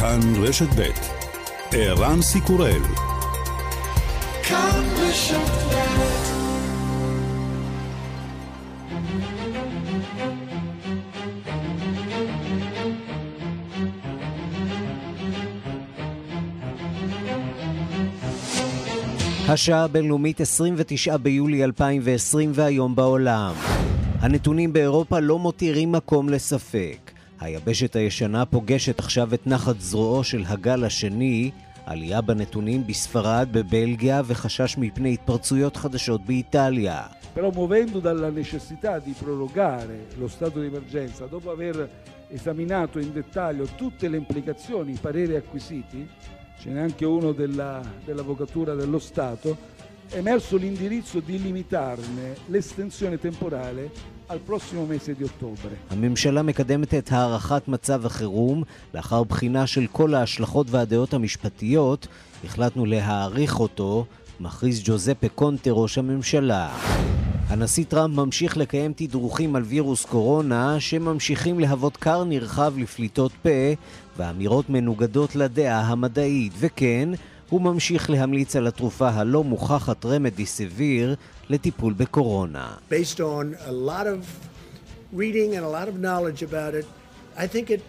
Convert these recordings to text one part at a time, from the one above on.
כאן רשת ב' ערן סיקורל כאן רשת השעה הבינלאומית 29 ביולי 2020 והיום בעולם. הנתונים באירופה לא מותירים מקום לספק. היבשת הישנה פוגשת עכשיו את נחת זרועו של הגל השני, עלייה בנתונים בספרד, בבלגיה וחשש מפני התפרצויות חדשות באיטליה. Promuovendo dalla necessità di prorogare lo stato di emergenza, dopo aver esaminato in dettaglio tutte le implicazioni, i pareri acquisiti, ce n'è anche uno della, dell'Avvocatura dello Stato, è emerso l'indirizzo di limitarne l'estensione temporale al prossimo mese di ottobre. הממשלה מקדמת את הארכת מצב החירום לאחר בחינה של כל ההשלכות והדעות המשפטיות, החלטנו להאריך אותו, מכריז ג'וזפה קונטה ראש הממשלה. הנשיא טראמפ ממשיך לקיים תדרוכים על וירוס קורונה שממשיכים להוות כר נרחב לפליטות פה ואמירות מנוגדות לדעה המדעית, וכן, הוא ממשיך להמליץ על התרופה הלא מוכחת רמדיסיביר לטיפול בקורונה. Based on a lot of reading and a lot of knowledge about it, I think it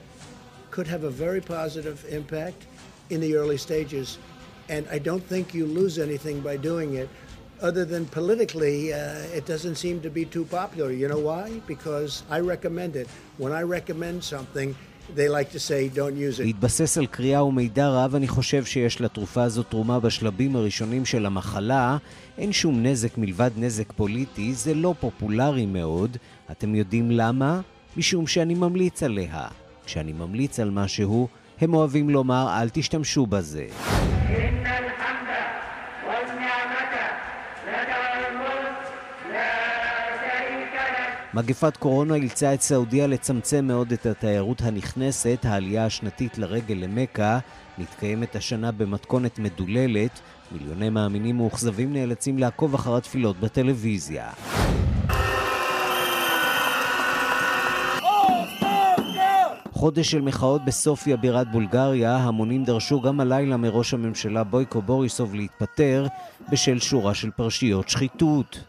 could have a very positive impact in the early stages. And I don't think you lose anything by doing it. Other than politically, uh, it doesn't seem to be too popular. You know why? Because I recommend it. When I recommend something, להתבסס על קריאה ומידע רב, אני חושב שיש לתרופה הזו תרומה בשלבים הראשונים של המחלה. אין שום נזק מלבד נזק פוליטי, זה לא פופולרי מאוד. אתם יודעים למה? משום שאני ממליץ עליה. כשאני ממליץ על משהו, הם אוהבים לומר אל תשתמשו בזה. מגפת קורונה אילצה את סעודיה לצמצם מאוד את התיירות הנכנסת. העלייה השנתית לרגל למכה מתקיימת השנה במתכונת מדוללת. מיליוני מאמינים מאוכזבים נאלצים לעקוב אחר התפילות בטלוויזיה. חודש של מחאות בסופיה בירת בולגריה, המונים דרשו גם הלילה מראש הממשלה בויקו בוריסוב להתפטר בשל שורה של פרשיות שחיתות.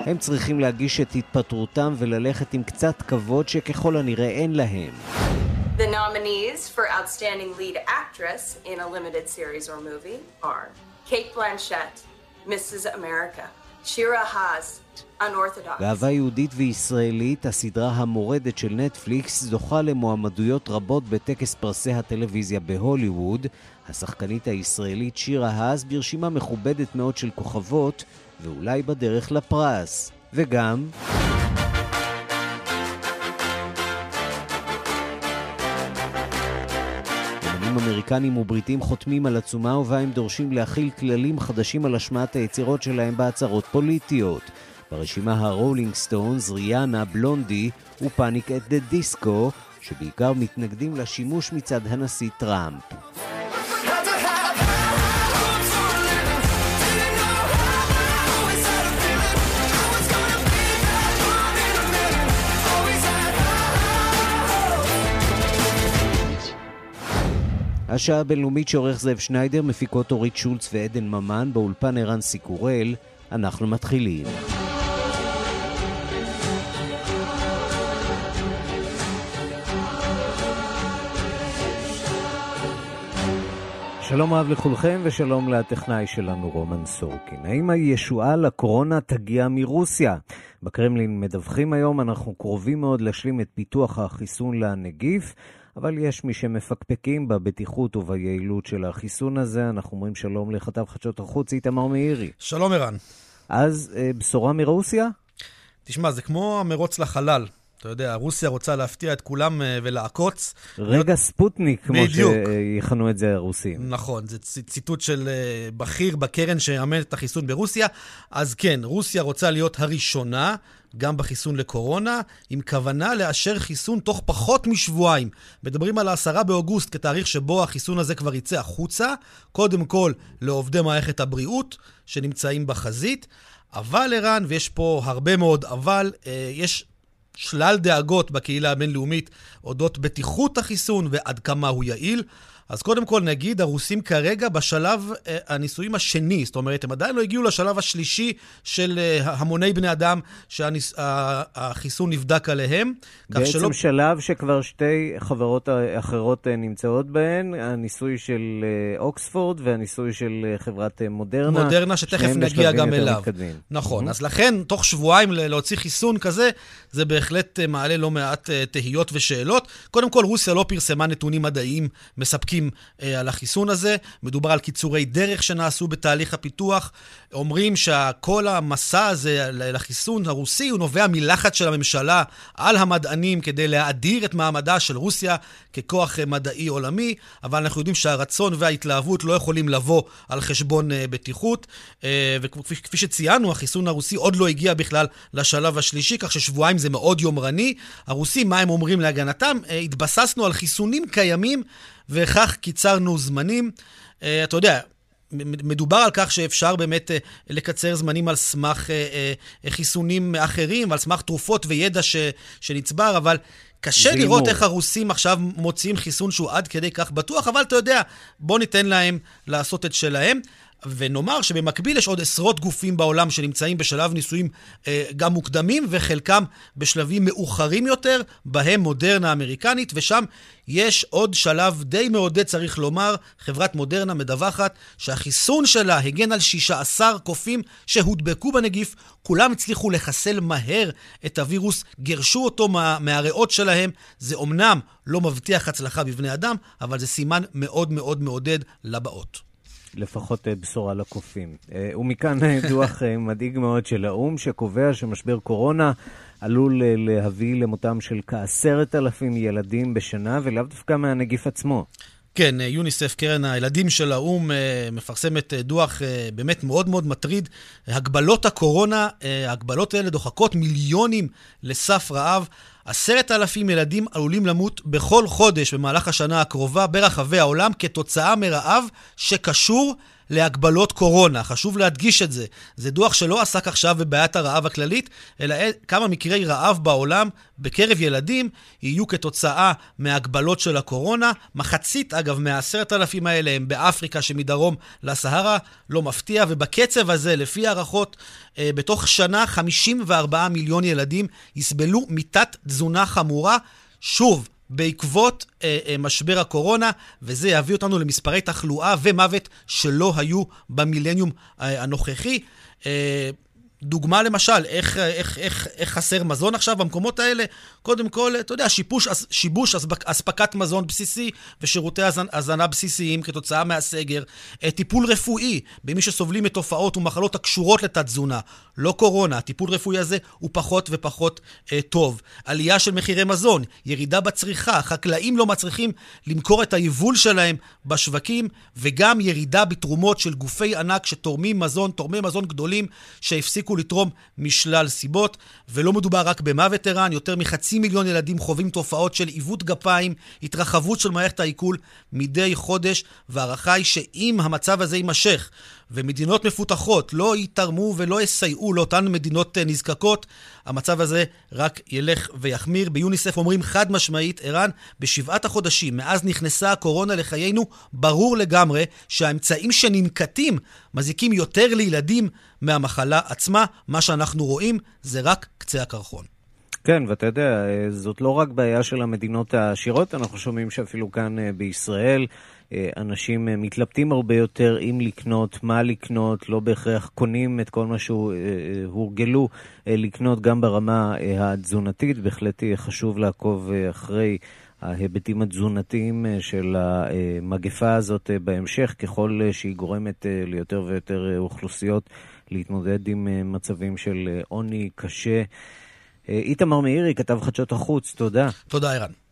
הם צריכים להגיש את התפטרותם וללכת עם קצת כבוד שככל הנראה אין להם. The nominees for Outstanding Lead Actress in a Limited Series or Movie are Kate Blanchett, Mrs. America, שירה האס. גאווה יהודית וישראלית, הסדרה המורדת של נטפליקס, זוכה למועמדויות רבות בטקס פרסי הטלוויזיה בהוליווד. השחקנית הישראלית שירה האס ברשימה מכובדת מאוד של כוכבות, ואולי בדרך לפרס. וגם... אמנים אמריקנים ובריטים חותמים על עצומה ובה הם דורשים להחיל כללים חדשים על השמעת היצירות שלהם בהצהרות פוליטיות. ברשימה הרולינג סטונס, ריאנה, בלונדי ו Panic at the Disco, שבעיקר מתנגדים לשימוש מצד הנשיא טראמפ. השעה הבינלאומית שעורך זאב שניידר, מפיקות אורית שולץ ועדן ממן, באולפן ערן סיקורל, אנחנו מתחילים. שלום רב לכולכם ושלום לטכנאי שלנו רומן סורקין. האם הישועה לקורונה תגיע מרוסיה? בקרמלין מדווחים היום, אנחנו קרובים מאוד להשלים את פיתוח החיסון לנגיף. אבל יש מי שמפקפקים בבטיחות וביעילות של החיסון הזה. אנחנו אומרים שלום לכתב חדשות החוץ איתמר מאירי. שלום ערן. אז אה, בשורה מרוסיה? תשמע, זה כמו המרוץ לחלל. אתה יודע, רוסיה רוצה להפתיע את כולם אה, ולעקוץ. רגע ספוטניק, כמו שיכנו את זה הרוסים. נכון, זה ציטוט של אה, בכיר בקרן שיאמן את החיסון ברוסיה. אז כן, רוסיה רוצה להיות הראשונה, גם בחיסון לקורונה, עם כוונה לאשר חיסון תוך פחות משבועיים. מדברים על ה-10 באוגוסט כתאריך שבו החיסון הזה כבר יצא החוצה, קודם כל לעובדי מערכת הבריאות שנמצאים בחזית. אבל, ערן, ויש פה הרבה מאוד אבל, אה, יש שלל דאגות בקהילה הבינלאומית אודות בטיחות החיסון ועד כמה הוא יעיל. אז קודם כל נגיד, הרוסים כרגע בשלב אה, הניסויים השני, זאת אומרת, הם עדיין לא הגיעו לשלב השלישי של אה, המוני בני אדם שהחיסון נבדק עליהם. בעצם שלא... שלב שכבר שתי חברות אחרות אה, נמצאות בהן, הניסוי של אוקספורד והניסוי של חברת מודרנה. מודרנה, שתכף נגיע גם אליו. מתקדמים. נכון, mm-hmm. אז לכן, תוך שבועיים להוציא חיסון כזה, זה בהחלט מעלה לא מעט תהיות ושאלות. קודם כל, רוסיה לא פרסמה נתונים מדעיים מספקים. סטטיסטיים אה, על החיסון הזה. מדובר על קיצורי דרך שנעשו בתהליך הפיתוח. אומרים שכל המסע הזה לחיסון הרוסי הוא נובע מלחץ של הממשלה על המדענים כדי להאדיר את מעמדה של רוסיה ככוח אה, מדעי עולמי, אבל אנחנו יודעים שהרצון וההתלהבות לא יכולים לבוא על חשבון אה, בטיחות. וכפי שציינו, החיסון הרוסי עוד לא הגיע בכלל לשלב השלישי, כך ששבועיים זה מאוד יומרני. הרוסים, מה הם אומרים להגנתם? התבססנו על חיסונים קיימים וכך קיצרנו זמנים. Uh, אתה יודע, מדובר על כך שאפשר באמת uh, לקצר זמנים על סמך uh, uh, חיסונים אחרים, על סמך תרופות וידע ש, שנצבר, אבל קשה לראות איך הרוסים עכשיו מוציאים חיסון שהוא עד כדי כך בטוח, אבל אתה יודע, בוא ניתן להם לעשות את שלהם. ונאמר שבמקביל יש עוד עשרות גופים בעולם שנמצאים בשלב ניסויים אה, גם מוקדמים, וחלקם בשלבים מאוחרים יותר, בהם מודרנה אמריקנית, ושם יש עוד שלב די מעודד, צריך לומר. חברת מודרנה מדווחת שהחיסון שלה הגן על 16 קופים שהודבקו בנגיף, כולם הצליחו לחסל מהר את הווירוס, גירשו אותו מה, מהריאות שלהם. זה אומנם לא מבטיח הצלחה בבני אדם, אבל זה סימן מאוד מאוד מעודד לבאות. לפחות אה, בשורה לקופים. אה, ומכאן אה, דוח מדאיג מאוד של האו"ם, שקובע שמשבר קורונה עלול להביא למותם של כעשרת אלפים ילדים בשנה, ולאו דווקא מהנגיף עצמו. כן, יוניסף, קרן הילדים של האו"ם, מפרסמת דוח באמת מאוד מאוד מטריד. הגבלות הקורונה, ההגבלות האלה דוחקות מיליונים לסף רעב. עשרת אלפים ילדים עלולים למות בכל חודש במהלך השנה הקרובה ברחבי העולם כתוצאה מרעב שקשור להגבלות קורונה. חשוב להדגיש את זה. זה דוח שלא עסק עכשיו בבעיית הרעב הכללית, אלא כמה מקרי רעב בעולם בקרב ילדים יהיו כתוצאה מהגבלות של הקורונה. מחצית, אגב, מהעשרת אלפים האלה הם באפריקה שמדרום לסהרה, לא מפתיע, ובקצב הזה, לפי הערכות, אה, בתוך שנה 54 מיליון ילדים יסבלו מתת תזונה חמורה. שוב, בעקבות אה, אה, משבר הקורונה, וזה יביא אותנו למספרי תחלואה ומוות שלא היו במילניום אה, הנוכחי. אה, דוגמה למשל, איך, איך, איך, איך חסר מזון עכשיו במקומות האלה? קודם כל, אתה יודע, שיבוש, שיבוש אספקת מזון בסיסי ושירותי הזנה בסיסיים כתוצאה מהסגר. אה, טיפול רפואי במי שסובלים מתופעות ומחלות הקשורות לתת-תזונה. לא קורונה, הטיפול רפואי הזה הוא פחות ופחות אה, טוב. עלייה של מחירי מזון, ירידה בצריכה, חקלאים לא מצליחים למכור את היבול שלהם בשווקים, וגם ירידה בתרומות של גופי ענק שתורמים מזון, תורמי מזון גדולים שהפסיקו יפסיקו לתרום משלל סיבות, ולא מדובר רק במוות ערן, יותר מחצי מיליון ילדים חווים תופעות של עיוות גפיים, התרחבות של מערכת העיכול מדי חודש, וההערכה היא שאם המצב הזה יימשך, ומדינות מפותחות לא יתרמו ולא יסייעו לאותן מדינות אה, נזקקות, המצב הזה רק ילך ויחמיר. ביוניסף אומרים חד משמעית, ערן, בשבעת החודשים מאז נכנסה הקורונה לחיינו, ברור לגמרי שהאמצעים שננקטים מזיקים יותר לילדים מהמחלה עצמה. מה שאנחנו רואים זה רק קצה הקרחון. כן, ואתה יודע, אה, זאת לא רק בעיה של המדינות העשירות, אנחנו שומעים שאפילו כאן אה, בישראל אנשים מתלבטים הרבה יותר אם לקנות, מה לקנות, לא בהכרח קונים את כל מה שהורגלו לקנות גם ברמה התזונתית. בהחלט חשוב לעקוב אחרי ההיבטים התזונתיים של המגפה הזאת בהמשך, ככל שהיא גורמת ליותר ויותר אוכלוסיות להתמודד עם מצבים של עוני קשה. איתמר מאירי, כתב חדשות החוץ, תודה. תודה, ערן.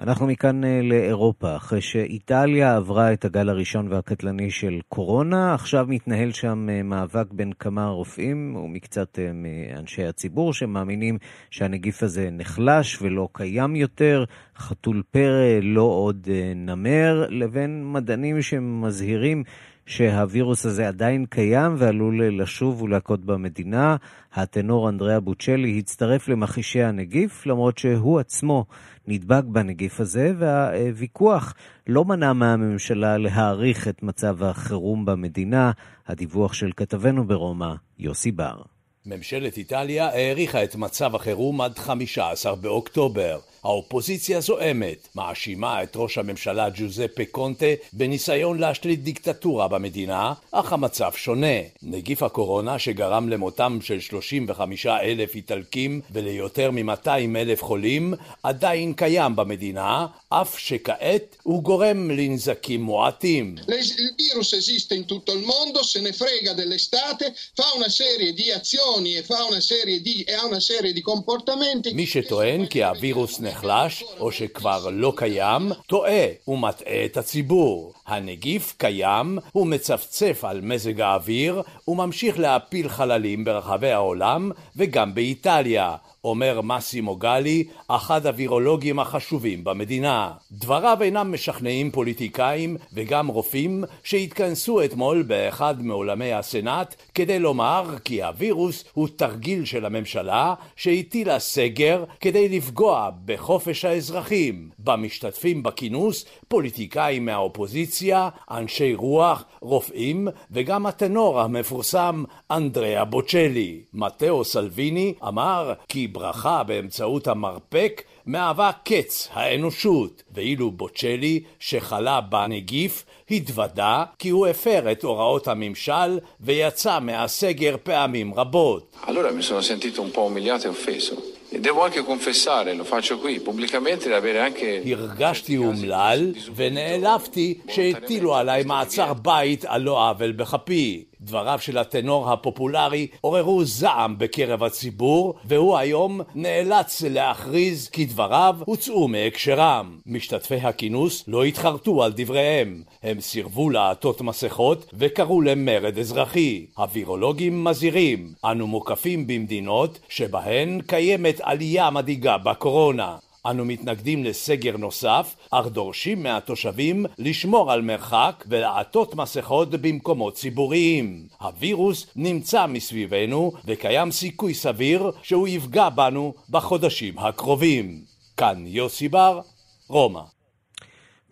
אנחנו מכאן אה, לאירופה, אחרי שאיטליה עברה את הגל הראשון והקטלני של קורונה, עכשיו מתנהל שם אה, מאבק בין כמה רופאים ומקצת אה, מאנשי הציבור שמאמינים שהנגיף הזה נחלש ולא קיים יותר, חתול פרא לא עוד נמר, לבין מדענים שמזהירים שהווירוס הזה עדיין קיים ועלול לשוב ולהכות במדינה. הטנור אנדריאה בוצ'לי הצטרף למכחישי הנגיף, למרות שהוא עצמו נדבק בנגיף הזה, והוויכוח לא מנע מהממשלה להאריך את מצב החירום במדינה. הדיווח של כתבנו ברומא, יוסי בר. ממשלת איטליה האריכה את מצב החירום עד 15 באוקטובר. האופוזיציה זועמת, מאשימה את ראש הממשלה ג'וזפה קונטה בניסיון להשליט דיקטטורה במדינה, אך המצב שונה. נגיף הקורונה שגרם למותם של 35 אלף איטלקים וליותר מ-200 אלף חולים, עדיין קיים במדינה, אף שכעת הוא גורם לנזקים מועטים. e e. מי שטוען כי הווירוס נחלש או שכבר לא קיים, טועה ומטעה את הציבור. הנגיף קיים, הוא מצפצף על מזג האוויר וממשיך להפיל חללים ברחבי העולם וגם באיטליה. אומר מסימו גלי, אחד הווירולוגים החשובים במדינה. דבריו אינם משכנעים פוליטיקאים וגם רופאים שהתכנסו אתמול באחד מעולמי הסנאט כדי לומר כי הווירוס הוא תרגיל של הממשלה שהטילה סגר כדי לפגוע בחופש האזרחים. במשתתפים בכינוס פוליטיקאים מהאופוזיציה, אנשי רוח, רופאים וגם הטנור המפורסם אנדריאה בוצ'לי. מתאו סלוויני אמר כי ברכה באמצעות המרפק מהווה קץ האנושות, ואילו בוצ'לי, שחלה בנגיף, התוודה כי הוא הפר את הוראות הממשל ויצא מהסגר פעמים רבות. Allora mi sono sentito un po' umiliato e offeso. E devo anche confessare, lo faccio qui, pubblicamente, di avere anche... הרגשתי אומלל ונעלבתי שהטילו עליי מעצר בית על לא עוול בכפי. דבריו של הטנור הפופולרי עוררו זעם בקרב הציבור, והוא היום נאלץ להכריז כי דבריו הוצאו מהקשרם. משתתפי הכינוס לא התחרטו על דבריהם, הם סירבו לעטות מסכות וקראו למרד אזרחי. הווירולוגים מזהירים, אנו מוקפים במדינות שבהן קיימת עלייה מדאיגה בקורונה. אנו מתנגדים לסגר נוסף, אך דורשים מהתושבים לשמור על מרחק ולעטות מסכות במקומות ציבוריים. הווירוס נמצא מסביבנו וקיים סיכוי סביר שהוא יפגע בנו בחודשים הקרובים. כאן יוסי בר, רומא.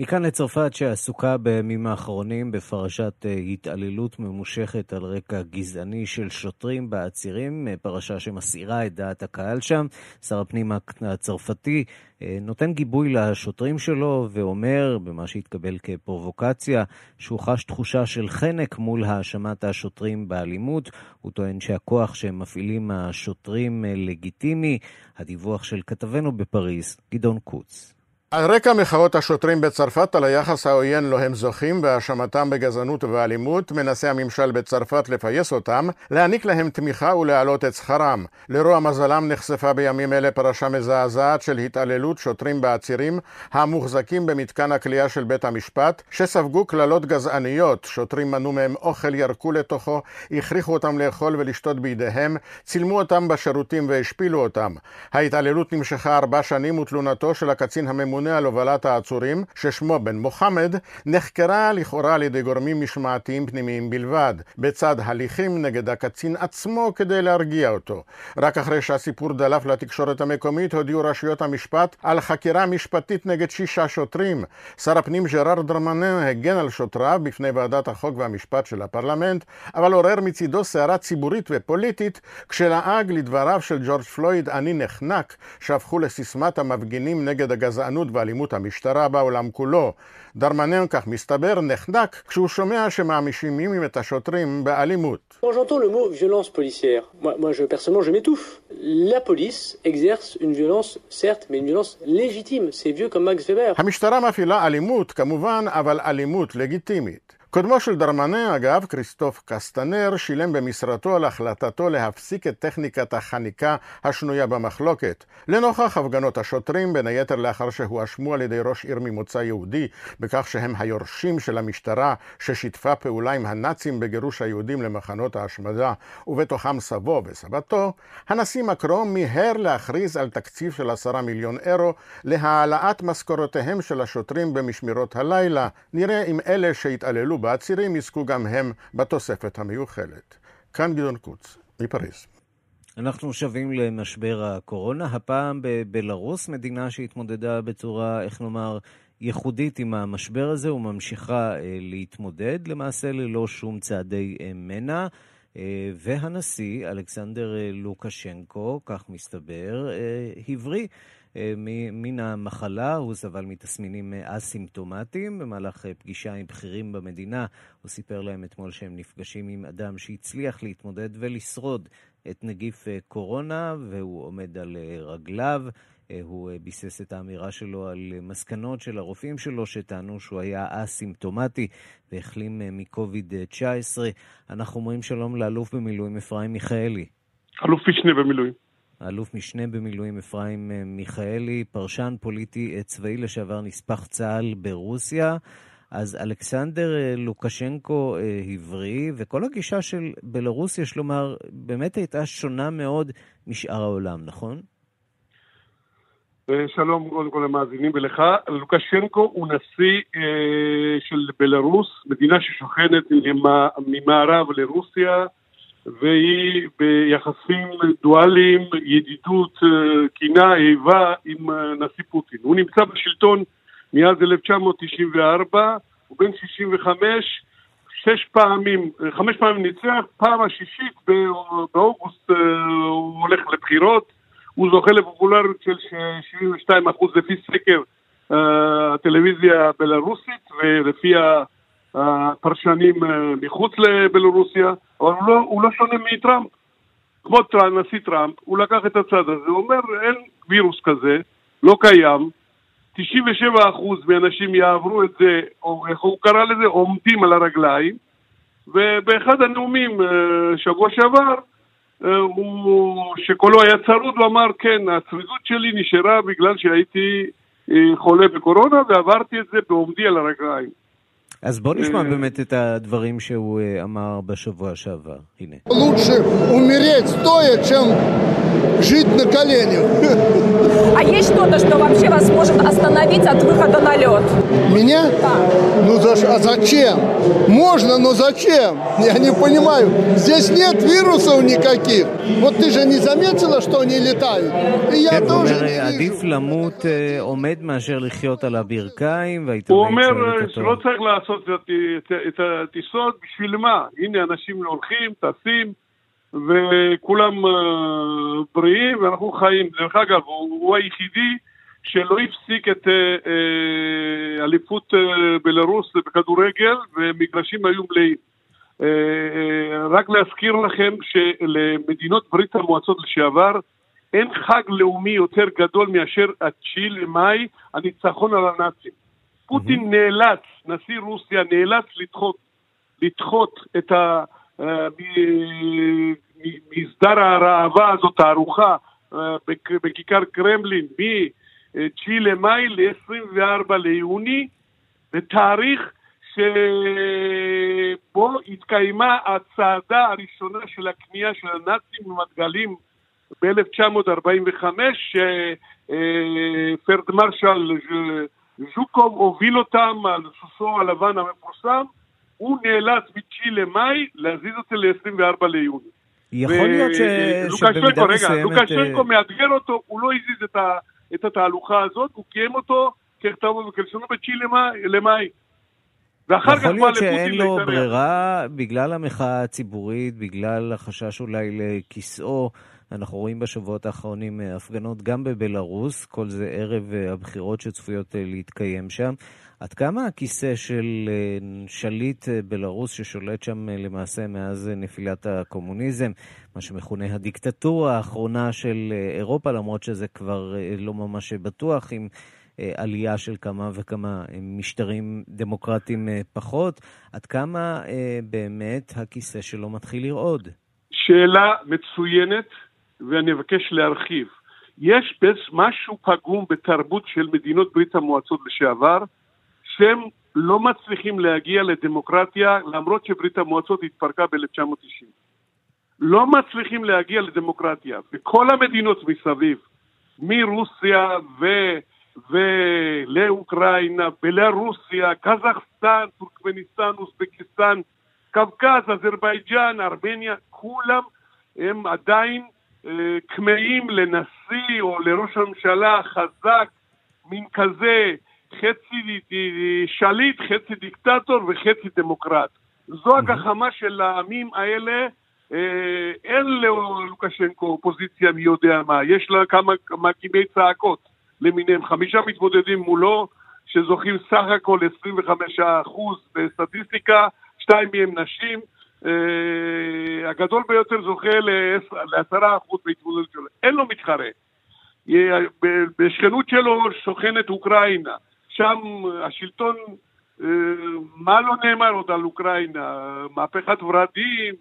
מכאן לצרפת שעסוקה בימים האחרונים בפרשת אה, התעללות ממושכת על רקע גזעני של שוטרים בעצירים, אה, פרשה שמסעירה את דעת הקהל שם. שר הפנים הצרפתי אה, נותן גיבוי לשוטרים שלו ואומר, במה שהתקבל כפרובוקציה, שהוא חש תחושה של חנק מול האשמת השוטרים באלימות. הוא טוען שהכוח שהם מפעילים השוטרים לגיטימי. הדיווח של כתבנו בפריז, גדעון קוץ. על רקע מחאות השוטרים בצרפת על היחס העוין לו הם זוכים והאשמתם בגזענות ובאלימות, מנסה הממשל בצרפת לפייס אותם, להעניק להם תמיכה ולהעלות את שכרם. לרוע מזלם נחשפה בימים אלה פרשה מזעזעת של התעללות שוטרים בעצירים המוחזקים במתקן הכליאה של בית המשפט, שספגו קללות גזעניות, שוטרים מנעו מהם אוכל, ירקו לתוכו, הכריחו אותם לאכול ולשתות בידיהם, צילמו אותם בשירותים והשפילו אותם. ההתעללות נמשכה ארבע שנים ותלונתו של הקצין הממונה הממונה על הובלת העצורים, ששמו בן מוחמד, נחקרה לכאורה על ידי גורמים משמעתיים פנימיים בלבד, בצד הליכים נגד הקצין עצמו כדי להרגיע אותו. רק אחרי שהסיפור דלף לתקשורת המקומית הודיעו רשויות המשפט על חקירה משפטית נגד שישה שוטרים. שר הפנים ג'ראר דרמנן הגן על שוטריו בפני ועדת החוק והמשפט של הפרלמנט, אבל עורר מצידו סערה ציבורית ופוליטית כשלעג לדבריו של ג'ורג' פלויד "אני נחנק", שהפכו לסיסמת המפגינים נגד הגזענות הגזענות ואלימות המשטרה בעולם כולו. דרמנן, כך מסתבר, נחנק כשהוא שומע שמאשימים את השוטרים באלימות. המשטרה מפעילה אלימות, כמובן, אבל אלימות לגיטימית. קודמו של דרמנה, אגב, כריסטוף קסטנר, שילם במשרתו על החלטתו להפסיק את טכניקת החניקה השנויה במחלוקת. לנוכח הפגנות השוטרים, בין היתר לאחר שהואשמו על ידי ראש עיר ממוצא יהודי בכך שהם היורשים של המשטרה ששיתפה פעולה עם הנאצים בגירוש היהודים למחנות ההשמדה, ובתוכם סבו וסבתו, הנשיא מקרו מיהר להכריז על תקציב של עשרה מיליון אירו להעלאת משכורותיהם של השוטרים במשמרות הלילה. נראה אם אלה שהתעללו בעצירים יזכו גם הם בתוספת המיוחלת. כאן גדעון קוץ, מפריז. אנחנו שבים למשבר הקורונה, הפעם בבלארוס, מדינה שהתמודדה בצורה, איך נאמר, ייחודית עם המשבר הזה וממשיכה אה, להתמודד, למעשה ללא שום צעדי אה, מנע. אה, והנשיא אלכסנדר לוקשנקו, כך מסתבר, הבריא. מן המחלה, הוא סבל מתסמינים אסימפטומטיים. במהלך פגישה עם בכירים במדינה, הוא סיפר להם אתמול שהם נפגשים עם אדם שהצליח להתמודד ולשרוד את נגיף קורונה, והוא עומד על רגליו. אה, הוא אה, ביסס את האמירה שלו על מסקנות של הרופאים שלו שטענו שהוא היה אסימפטומטי והחלים אה, מקוביד-19. אנחנו אומרים שלום לאלוף במילואים אפרים מיכאלי. אלוף משנה במילואים. אלוף משנה במילואים אפרים מיכאלי, פרשן פוליטי צבאי לשעבר נספח צה"ל ברוסיה. אז אלכסנדר לוקשנקו הבריא, וכל הגישה של בלרוס, יש לומר, באמת הייתה שונה מאוד משאר העולם, נכון? שלום קודם כל למאזינים ולך. לוקשנקו הוא נשיא אה, של בלרוס, מדינה ששוכנת ממערב לרוסיה, והיא ביחסים דואליים, ידידות, אה, קינה, איבה עם אה, נשיא פוטין. הוא נמצא בשלטון מאז 1994, הוא בן 65, שש פעמים, חמש פעמים ניצח, פעם השישית באוגוסט אה, הוא הולך לבחירות. הוא זוכה לפופולריות של 72% לפי סקר הטלוויזיה הבלארוסית ולפי הפרשנים uh, מחוץ לבלרוסיה, אבל הוא לא, הוא לא שונה מטראמפ. כמו טראמפ, נשיא טראמפ, הוא לקח את הצד הזה, הוא אומר אין וירוס כזה, לא קיים, 97% מהאנשים יעברו את זה, או איך הוא קרא לזה, עומדים על הרגליים, ובאחד הנאומים uh, שבוע שעבר אה, הוא, שקולו היה צרוד, הוא אמר, כן, הצרידות שלי נשארה בגלל שהייתי אה, חולה בקורונה ועברתי את זה בעומדי על הרגליים. אז בוא נשמע באמת את הדברים שהוא אמר בשבוע שעבר. הנה. лучше умереть стоя, чем жить на коленях. А есть что-то, что вообще вас может остановить от выхода на лед? Меня? Да. Ну за, а зачем? Можно, но зачем? Я не понимаю. Здесь нет вирусов никаких. Вот ты же не заметила, что они летают? И я כן, тоже אומר, не עדיף вижу. למות עומד מאשר לחיות על הברכיים, והעיתונאי שואל הוא אומר שלא צריך לעשות לעשות את הטיסות, בשביל מה? הנה אנשים הולכים, טסים, וכולם uh, בריאים ואנחנו חיים. דרך אגב, הוא, הוא היחידי שלא הפסיק את uh, אליפות uh, בלרוס בכדורגל, ומגרשים היו מלאים. רק להזכיר לכם שלמדינות ברית המועצות לשעבר אין חג לאומי יותר גדול מאשר התשיעי למאי, הניצחון על הנאצים. פוטין mm-hmm. נאלץ, נשיא רוסיה נאלץ לדחות, לדחות את ה... אה, מסדר הראווה הזאת, הארוחה אה, בכיכר קרמלין מ-9 למאי ל-24 ליוני, בתאריך שבו התקיימה הצעדה הראשונה של הכניעה של הנאצים עם הדגלים ב-1945, שפרדמרשל ז'וקוב הוביל אותם על סוסו הלבן המפורסם, הוא נאלץ ב-9 למאי להזיז אותי ל-24 ליוני. יכול להיות ש... שבמידה מסוימת... לוקשנקו מאתגר אותו, הוא לא הזיז את, ה... את התהלוכה הזאת, הוא קיים אותו ככתבו וכלשונו ב-9 למאי. ואחר כך יכול להיות שאין לו ברירה בגלל המחאה הציבורית, בגלל החשש אולי לכיסאו. אנחנו רואים בשבועות האחרונים אה, הפגנות גם בבלארוס, כל זה ערב אה, הבחירות שצפויות אה, להתקיים שם. עד כמה הכיסא של שליט בלארוס ששולט שם למעשה מאז נפילת הקומוניזם, מה שמכונה הדיקטטורה האחרונה של אירופה, למרות שזה כבר לא ממש בטוח, עם עלייה של כמה וכמה משטרים דמוקרטיים פחות, עד כמה באמת הכיסא שלו מתחיל לרעוד? שאלה מצוינת. ואני אבקש להרחיב. יש משהו פגום בתרבות של מדינות ברית המועצות לשעבר, שהם לא מצליחים להגיע לדמוקרטיה למרות שברית המועצות התפרקה ב-1990. לא מצליחים להגיע לדמוקרטיה. וכל המדינות מסביב, מרוסיה ו... ולאוקראינה, בלרוסיה, קזחסטן, טורקמניסטן, אוזבקיסטן, קווקז, אזרבייג'אן, ארמניה, כולם הם עדיין כמהים לנשיא או לראש הממשלה חזק, מין כזה, חצי שליט, חצי דיקטטור וחצי דמוקרט. זו הגחמה של העמים האלה. אה, אין ללוקשנקו אופוזיציה מי יודע מה, יש לה כמה מקימי צעקות למיניהם, חמישה מתמודדים מולו, שזוכים סך הכל 25% בסטטיסטיקה, שתיים מהם נשים, אה, הגדול ביותר זוכה לעשרה אחוז בהתמודדות שלו, אין לו מתחרה. בשכנות שלו שוכנת אוקראינה, שם השלטון, אה, מה לא נאמר עוד על אוקראינה? מהפכת ורדים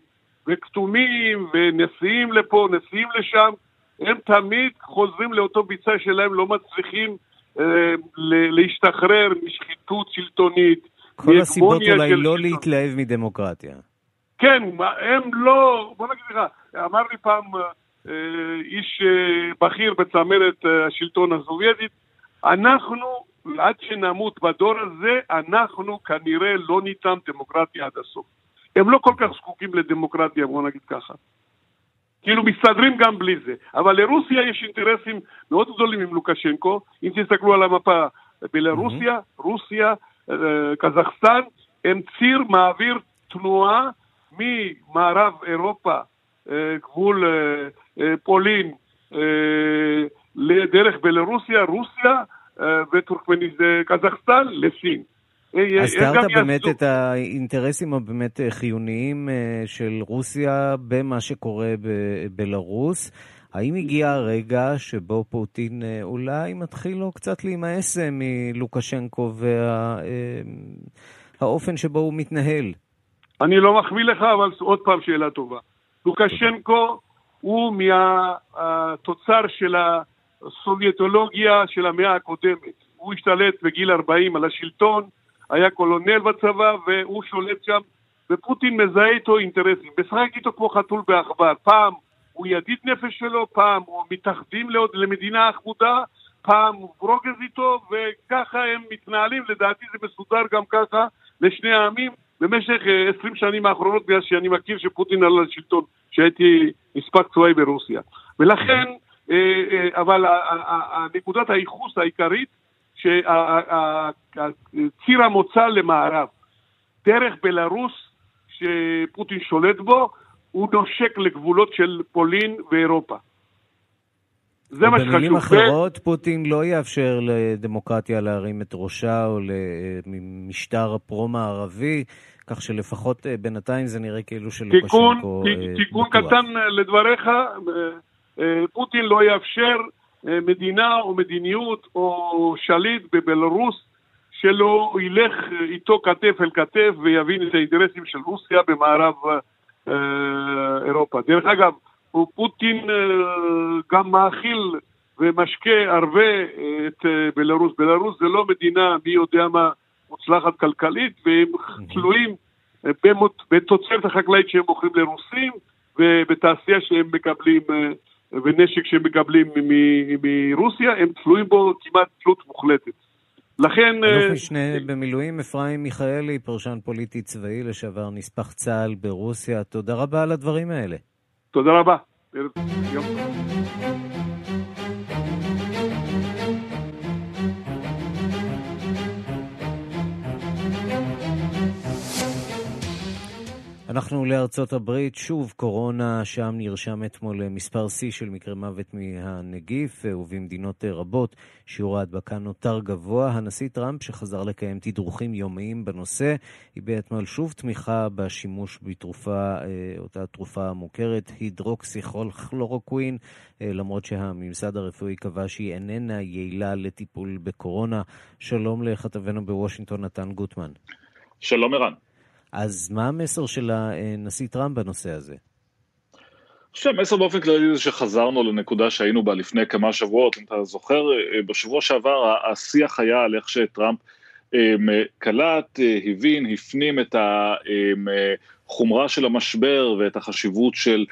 וכתומים ונשיאים לפה, נשיאים לשם, הם תמיד חוזרים לאותו ביצה שלהם, לא מצליחים אה, להשתחרר משחיתות שלטונית. כל הסיבות אולי לא להתלהב מדמוקרטיה. כן, הם לא, בוא נגיד לך, אמר לי פעם אה, איש אה, בכיר בצמרת אה, השלטון הסובייטית, אנחנו, עד שנמות בדור הזה, אנחנו כנראה לא ניתן דמוקרטיה עד הסוף. הם לא כל כך זקוקים לדמוקרטיה, בוא נגיד ככה. כאילו מסתדרים גם בלי זה. אבל לרוסיה יש אינטרסים מאוד גדולים עם לוקשנקו. אם תסתכלו על המפה, בלרוסיה, mm-hmm. רוסיה, קזחסטן, הם ציר מעביר תנועה ממערב אירופה, אה, גבול אה, אה, פולין, לדרך בלרוסיה, רוסיה וקזחסטן לסין. הזכרת באמת את האינטרסים הבאמת חיוניים של רוסיה במה שקורה בבלארוס. האם הגיע הרגע שבו פוטין אולי מתחיל לו קצת להימאס מלוקשנקו והאופן שבו הוא מתנהל? אני לא מחמיא לך, אבל עוד פעם שאלה טובה. לוקשנקו הוא מהתוצר של הסובייטולוגיה של המאה הקודמת. הוא השתלט בגיל 40 על השלטון, היה קולונל בצבא והוא שולט שם, ופוטין מזהה איתו אינטרסים. משחק איתו כמו חתול בעכבר. פעם הוא ידיד נפש שלו, פעם הוא מתאחדים למדינה אחודה, פעם הוא ברוגז איתו, וככה הם מתנהלים, לדעתי זה מסודר גם ככה לשני העמים. במשך 20 אה, שנים האחרונות, בגלל שאני מכיר שפוטין עלה לשלטון, שהייתי נספק צבאי ברוסיה. ולכן, אה, אה, אבל נקודת הייחוס העיקרית, שציר המוצא למערב, דרך בלארוס, שפוטין שולט בו, הוא נושק לגבולות של פולין ואירופה. זה מה שחשוב. במילים אחרות, פוטין לא יאפשר לדמוקרטיה להרים את ראשה או למשטר פרו-מערבי, כך שלפחות אה, בינתיים זה נראה כאילו שלוקשנקו אה, תיקון קטן לדבריך, אה, פוטין לא יאפשר מדינה או מדיניות או שליט בבלרוס שלא ילך איתו כתף אל כתף ויבין את האינטרסים של רוסיה במערב אירופה. דרך אגב, פוטין אה, גם מאכיל ומשקה הרבה אה, את אה, בלרוס. בלרוס זה לא מדינה מי יודע מה מוצלחת כלכלית, והם תלויים בתוצרת החקלאית שהם מוכרים לרוסים ובתעשייה שהם מקבלים ונשק שהם מקבלים מרוסיה, הם תלויים בו כמעט תלות מוחלטת. לכן... אלוף משנה במילואים אפרים מיכאלי, פרשן פוליטי צבאי לשעבר נספח צה"ל ברוסיה, תודה רבה על הדברים האלה. תודה רבה. יום אנחנו לארצות הברית, שוב קורונה, שם נרשם אתמול מספר שיא של מקרי מוות מהנגיף, ובמדינות רבות שיעור ההדבקה נותר גבוה. הנשיא טראמפ, שחזר לקיים תדרוכים יומיים בנושא, הביע אתמול שוב תמיכה בשימוש בתרופה, אה, אותה תרופה מוכרת, הידרוקסיכלורוקווין, אה, למרות שהממסד הרפואי קבע שהיא איננה יעילה לטיפול בקורונה. שלום לכתבנו בוושינגטון, נתן גוטמן. שלום ערן. אז מה המסר של הנשיא טראמפ בנושא הזה? חושב שהמסר באופן כללי זה שחזרנו לנקודה שהיינו בה לפני כמה שבועות, אם אתה זוכר, אה, בשבוע שעבר השיח היה על איך שטראמפ אה, קלט, אה, הבין, הפנים את החומרה של המשבר ואת החשיבות של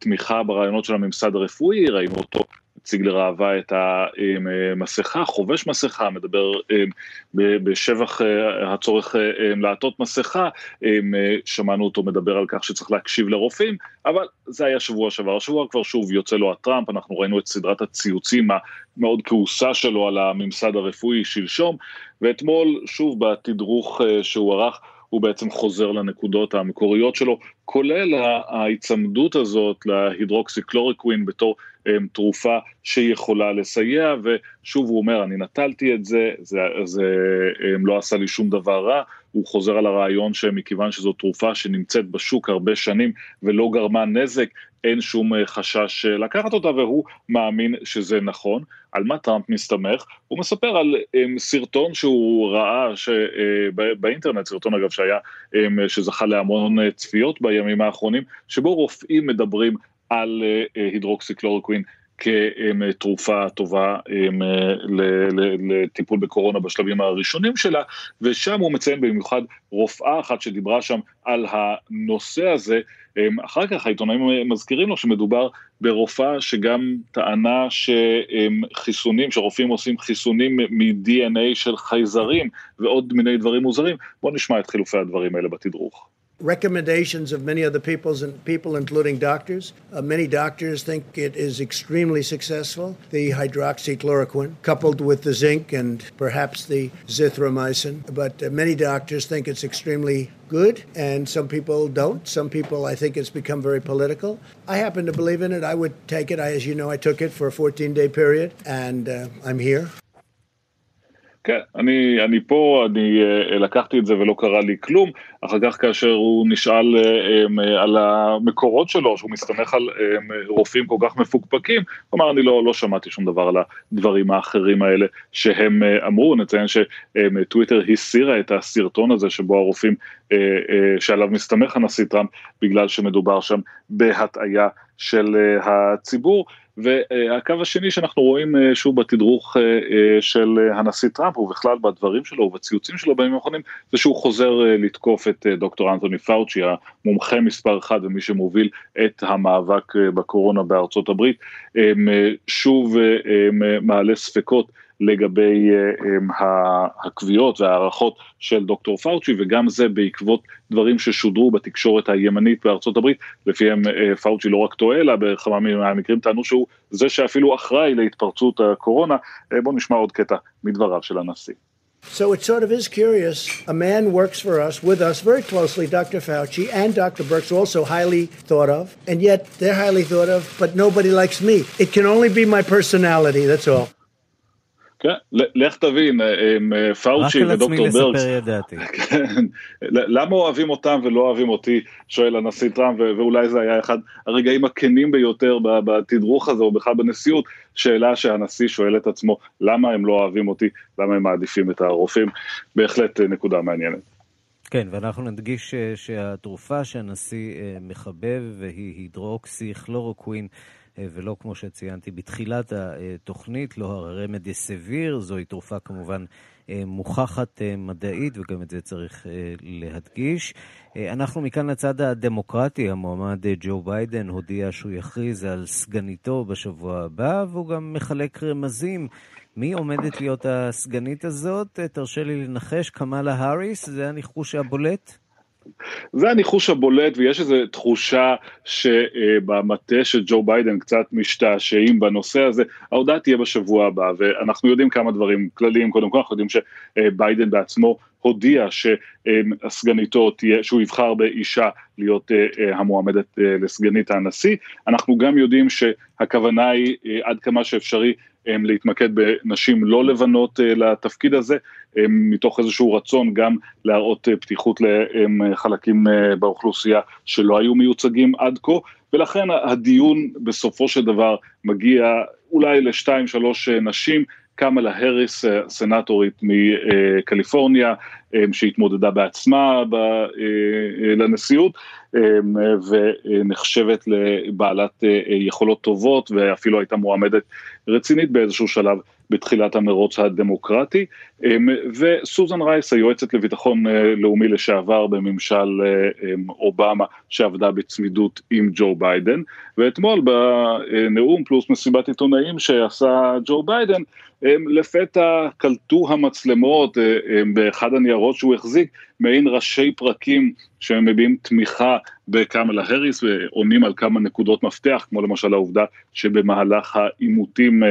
תמיכה ברעיונות של הממסד הרפואי, ראינו אותו ציגלר אהבה את המסכה, חובש מסכה, מדבר בשבח הצורך לעטות מסכה, שמענו אותו מדבר על כך שצריך להקשיב לרופאים, אבל זה היה שבוע שעבר, השבוע כבר שוב יוצא לו הטראמפ, אנחנו ראינו את סדרת הציוצים המאוד כעוסה שלו על הממסד הרפואי שלשום, ואתמול שוב בתדרוך שהוא ערך, הוא בעצם חוזר לנקודות המקוריות שלו, כולל ההיצמדות הזאת להידרוקסיקלוריקווין בתור um, תרופה שיכולה לסייע, ושוב הוא אומר, אני נטלתי את זה, זה, זה אמ, לא עשה לי שום דבר רע, הוא חוזר על הרעיון שמכיוון שזו תרופה שנמצאת בשוק הרבה שנים ולא גרמה נזק, אין שום אה, חשש אה, לקחת אותה, והוא מאמין שזה נכון. על מה טראמפ מסתמך? הוא מספר על אמ, סרטון שהוא ראה ש, אה, באינטרנט, סרטון אגב שהיה, אמ, שזכה להמון צפיות בימים האחרונים, שבו רופאים מדברים על אה, הידרוקסיכלורוקווין כתרופה טובה לטיפול בקורונה בשלבים הראשונים שלה, ושם הוא מציין במיוחד רופאה אחת שדיברה שם על הנושא הזה, אחר כך העיתונאים מזכירים לו שמדובר ברופאה שגם טענה שחיסונים, שרופאים עושים חיסונים מ-DNA של חייזרים ועוד מיני דברים מוזרים. בואו נשמע את חילופי הדברים האלה בתדרוך. Recommendations of many other people's and people, including doctors. Uh, many doctors think it is extremely successful. The hydroxychloroquine, coupled with the zinc and perhaps the zithromycin, but uh, many doctors think it's extremely good, and some people don't. Some people, I think, it's become very political. I happen to believe in it. I would take it. I, as you know, I took it for a 14-day period, and uh, I'm here. כן, אני, אני פה, אני uh, לקחתי את זה ולא קרה לי כלום, אחר כך כאשר הוא נשאל um, על המקורות שלו, שהוא מסתמך על um, רופאים כל כך מפוקפקים, הוא אמר, אני לא, לא שמעתי שום דבר על הדברים האחרים האלה שהם uh, אמרו, נציין שטוויטר um, הסירה את הסרטון הזה שבו הרופאים, שעליו מסתמך הנשיא טראמפ, בגלל שמדובר שם בהטעיה של הציבור. והקו השני שאנחנו רואים אה, שוב בתדרוך אה, אה, של הנשיא טראמפ ובכלל בדברים שלו ובציוצים שלו בימים האחרונים זה שהוא חוזר לתקוף את דוקטור אנטוני פאוצ'י המומחה מספר אחד ומי שמוביל את המאבק בקורונה בארצות הברית. שוב מעלה ספקות לגבי אה, הקביעות וההערכות של דוקטור פאוצ'י וגם זה בעקבות דברים ששודרו בתקשורת הימנית בארצות הברית, לפיהם אה, פאוצ'י לא רק טועה אלא בכמה מהמקרים טענו שהוא זה שאפילו אחראי להתפרצות הקורונה. אה, בואו נשמע עוד קטע מדבריו של הנשיא. So it sort of is curious. A man works for us, with us very closely, Dr. Fauci and Dr. Birx, also highly thought of, and yet they're highly thought of, but nobody likes me. It can only be my personality, that's all. כן, לך תבין, אה, אה, פאוצ'י ודוקטור ברקס. רק על עצמי לספר ידעתי. כן, למה אוהבים אותם ולא אוהבים אותי, שואל הנשיא טראמפ, ואולי זה היה אחד הרגעים הכנים ביותר בתדרוך הזה, או בכלל בנשיאות, שאלה שהנשיא שואל את עצמו, למה הם לא אוהבים אותי, למה הם מעדיפים את הרופאים, בהחלט אה, נקודה מעניינת. כן, ואנחנו נדגיש שהתרופה שהנשיא מחבב היא הידרוקסי כלורוקווין. אה, ולא כמו שציינתי בתחילת התוכנית, לא הרמדי סביר, זוהי תרופה כמובן אה, מוכחת אה, מדעית, וגם את זה צריך להדגיש. אנחנו מכאן לצד הדמוקרטי, המועמד ג'ו ביידן הודיע שהוא יכריז על סגניתו בשבוע הבא, והוא גם מחלק רמזים. מי עומדת להיות הסגנית הזאת? תרשה לי לנחש, קמאלה האריס? זה הניחוש הבולט? זה הניחוש הבולט ויש איזו תחושה שבמטה של ג'ו ביידן קצת משתעשעים בנושא הזה, ההודעה תהיה בשבוע הבא ואנחנו יודעים כמה דברים כלליים, קודם כל אנחנו יודעים שביידן בעצמו הודיע שסגניתו תהיה, שהוא יבחר באישה להיות המועמדת לסגנית הנשיא, אנחנו גם יודעים שהכוונה היא עד כמה שאפשרי להתמקד בנשים לא לבנות לתפקיד הזה, מתוך איזשהו רצון גם להראות פתיחות לחלקים באוכלוסייה שלא היו מיוצגים עד כה, ולכן הדיון בסופו של דבר מגיע אולי לשתיים שלוש נשים, קמלה האריס, סנטורית מקליפורניה, שהתמודדה בעצמה לנשיאות, ונחשבת לבעלת יכולות טובות, ואפילו הייתה מועמדת רצינית באיזשהו שלב בתחילת המרוץ הדמוקרטי, וסוזן רייס, היועצת לביטחון לאומי לשעבר בממשל אובמה, שעבדה בצמידות עם ג'ו ביידן, ואתמול בנאום פלוס מסיבת עיתונאים שעשה ג'ו ביידן, לפתע קלטו המצלמות באחד הניירות שהוא החזיק מעין ראשי פרקים שמביעים תמיכה בקמלה האריס ועונים על כמה נקודות מפתח, כמו למשל העובדה שבמהלך העימותים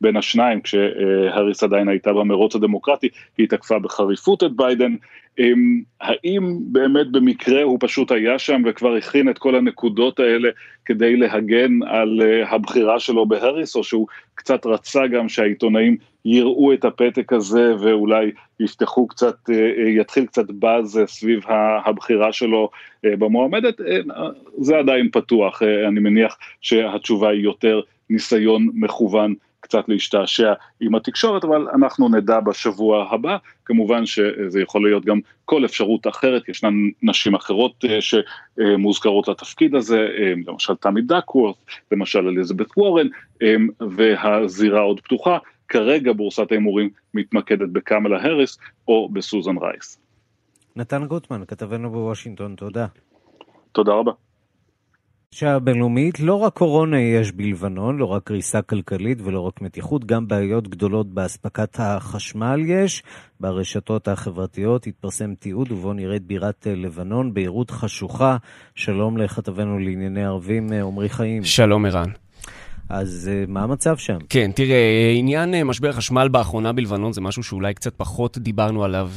בין השניים, כשהאריס עדיין הייתה במרוץ הדמוקרטי, היא תקפה בחריפות את ביידן. האם באמת במקרה הוא פשוט היה שם וכבר הכין את כל הנקודות האלה כדי להגן על הבחירה שלו בהאריס, או שהוא קצת רצה גם שהעיתונאים יראו את הפתק הזה ואולי יפתחו קצת, יתחיל קצת באז סביב הבחירה שלו במועמדת, זה עדיין פתוח, אני מניח שהתשובה היא יותר ניסיון מכוון קצת להשתעשע עם התקשורת, אבל אנחנו נדע בשבוע הבא, כמובן שזה יכול להיות גם כל אפשרות אחרת, ישנן נשים אחרות שמוזכרות לתפקיד הזה, למשל תמי דקוורט, למשל אליזבת וורן, והזירה עוד פתוחה, כרגע בורסת ההימורים מתמקדת בקמלה האריס או בסוזן רייס. נתן גוטמן, כתבנו בוושינגטון, תודה. תודה רבה. שעה בינלאומית, לא רק קורונה יש בלבנון, לא רק קריסה כלכלית ולא רק מתיחות, גם בעיות גדולות באספקת החשמל יש. ברשתות החברתיות התפרסם תיעוד ובו נראית בירת לבנון, ביירות חשוכה. שלום לכתבנו לענייני ערבים, עמרי חיים. שלום ערן. אז מה המצב שם? כן, תראה, עניין משבר חשמל באחרונה בלבנון זה משהו שאולי קצת פחות דיברנו עליו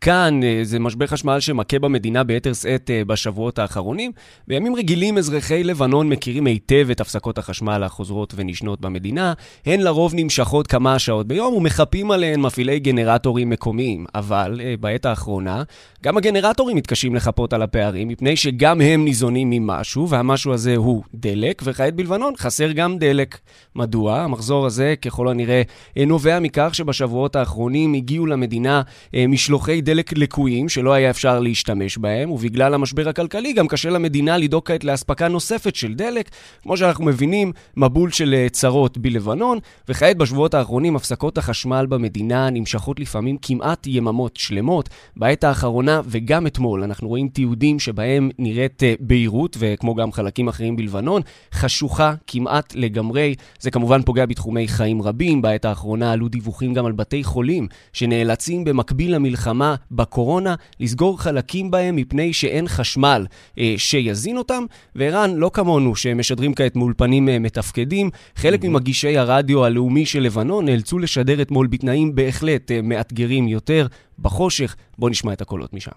כאן. זה משבר חשמל שמכה במדינה ביתר שאת בשבועות האחרונים. בימים רגילים אזרחי לבנון מכירים היטב את הפסקות החשמל החוזרות ונשנות במדינה. הן לרוב נמשכות כמה שעות ביום ומחפים עליהן מפעילי גנרטורים מקומיים. אבל בעת האחרונה, גם הגנרטורים מתקשים לחפות על הפערים, מפני שגם הם ניזונים ממשהו, והמשהו הזה הוא דלק, וכעת בלבנון חסר גם דלק. מדוע? המחזור הזה ככל הנראה נובע מכך שבשבועות האחרונים הגיעו למדינה משלוחי דלק לקויים שלא היה אפשר להשתמש בהם, ובגלל המשבר הכלכלי גם קשה למדינה לדאוג כעת לאספקה נוספת של דלק. כמו שאנחנו מבינים, מבול של צרות בלבנון, וכעת בשבועות האחרונים הפסקות החשמל במדינה נמשכות לפעמים כמעט יממות שלמות. בעת האחרונה וגם אתמול אנחנו רואים תיעודים שבהם נראית בהירות, וכמו גם חלקים אחרים בלבנון, חשוכה כמעט לגמרי. זה כמובן פוגע בתחומי חיים רבים. בעת האחרונה עלו דיווחים גם על בתי חולים שנאלצים במקביל למלחמה בקורונה, לסגור חלקים בהם מפני שאין חשמל אה, שיזין אותם, וערן, לא כמונו, שמשדרים כעת מאולפנים אה, מתפקדים, חלק mm-hmm. ממגישי הרדיו הלאומי של לבנון נאלצו לשדר אתמול בתנאים בהחלט אה, מאתגרים יותר, בחושך. בואו נשמע את הקולות משם.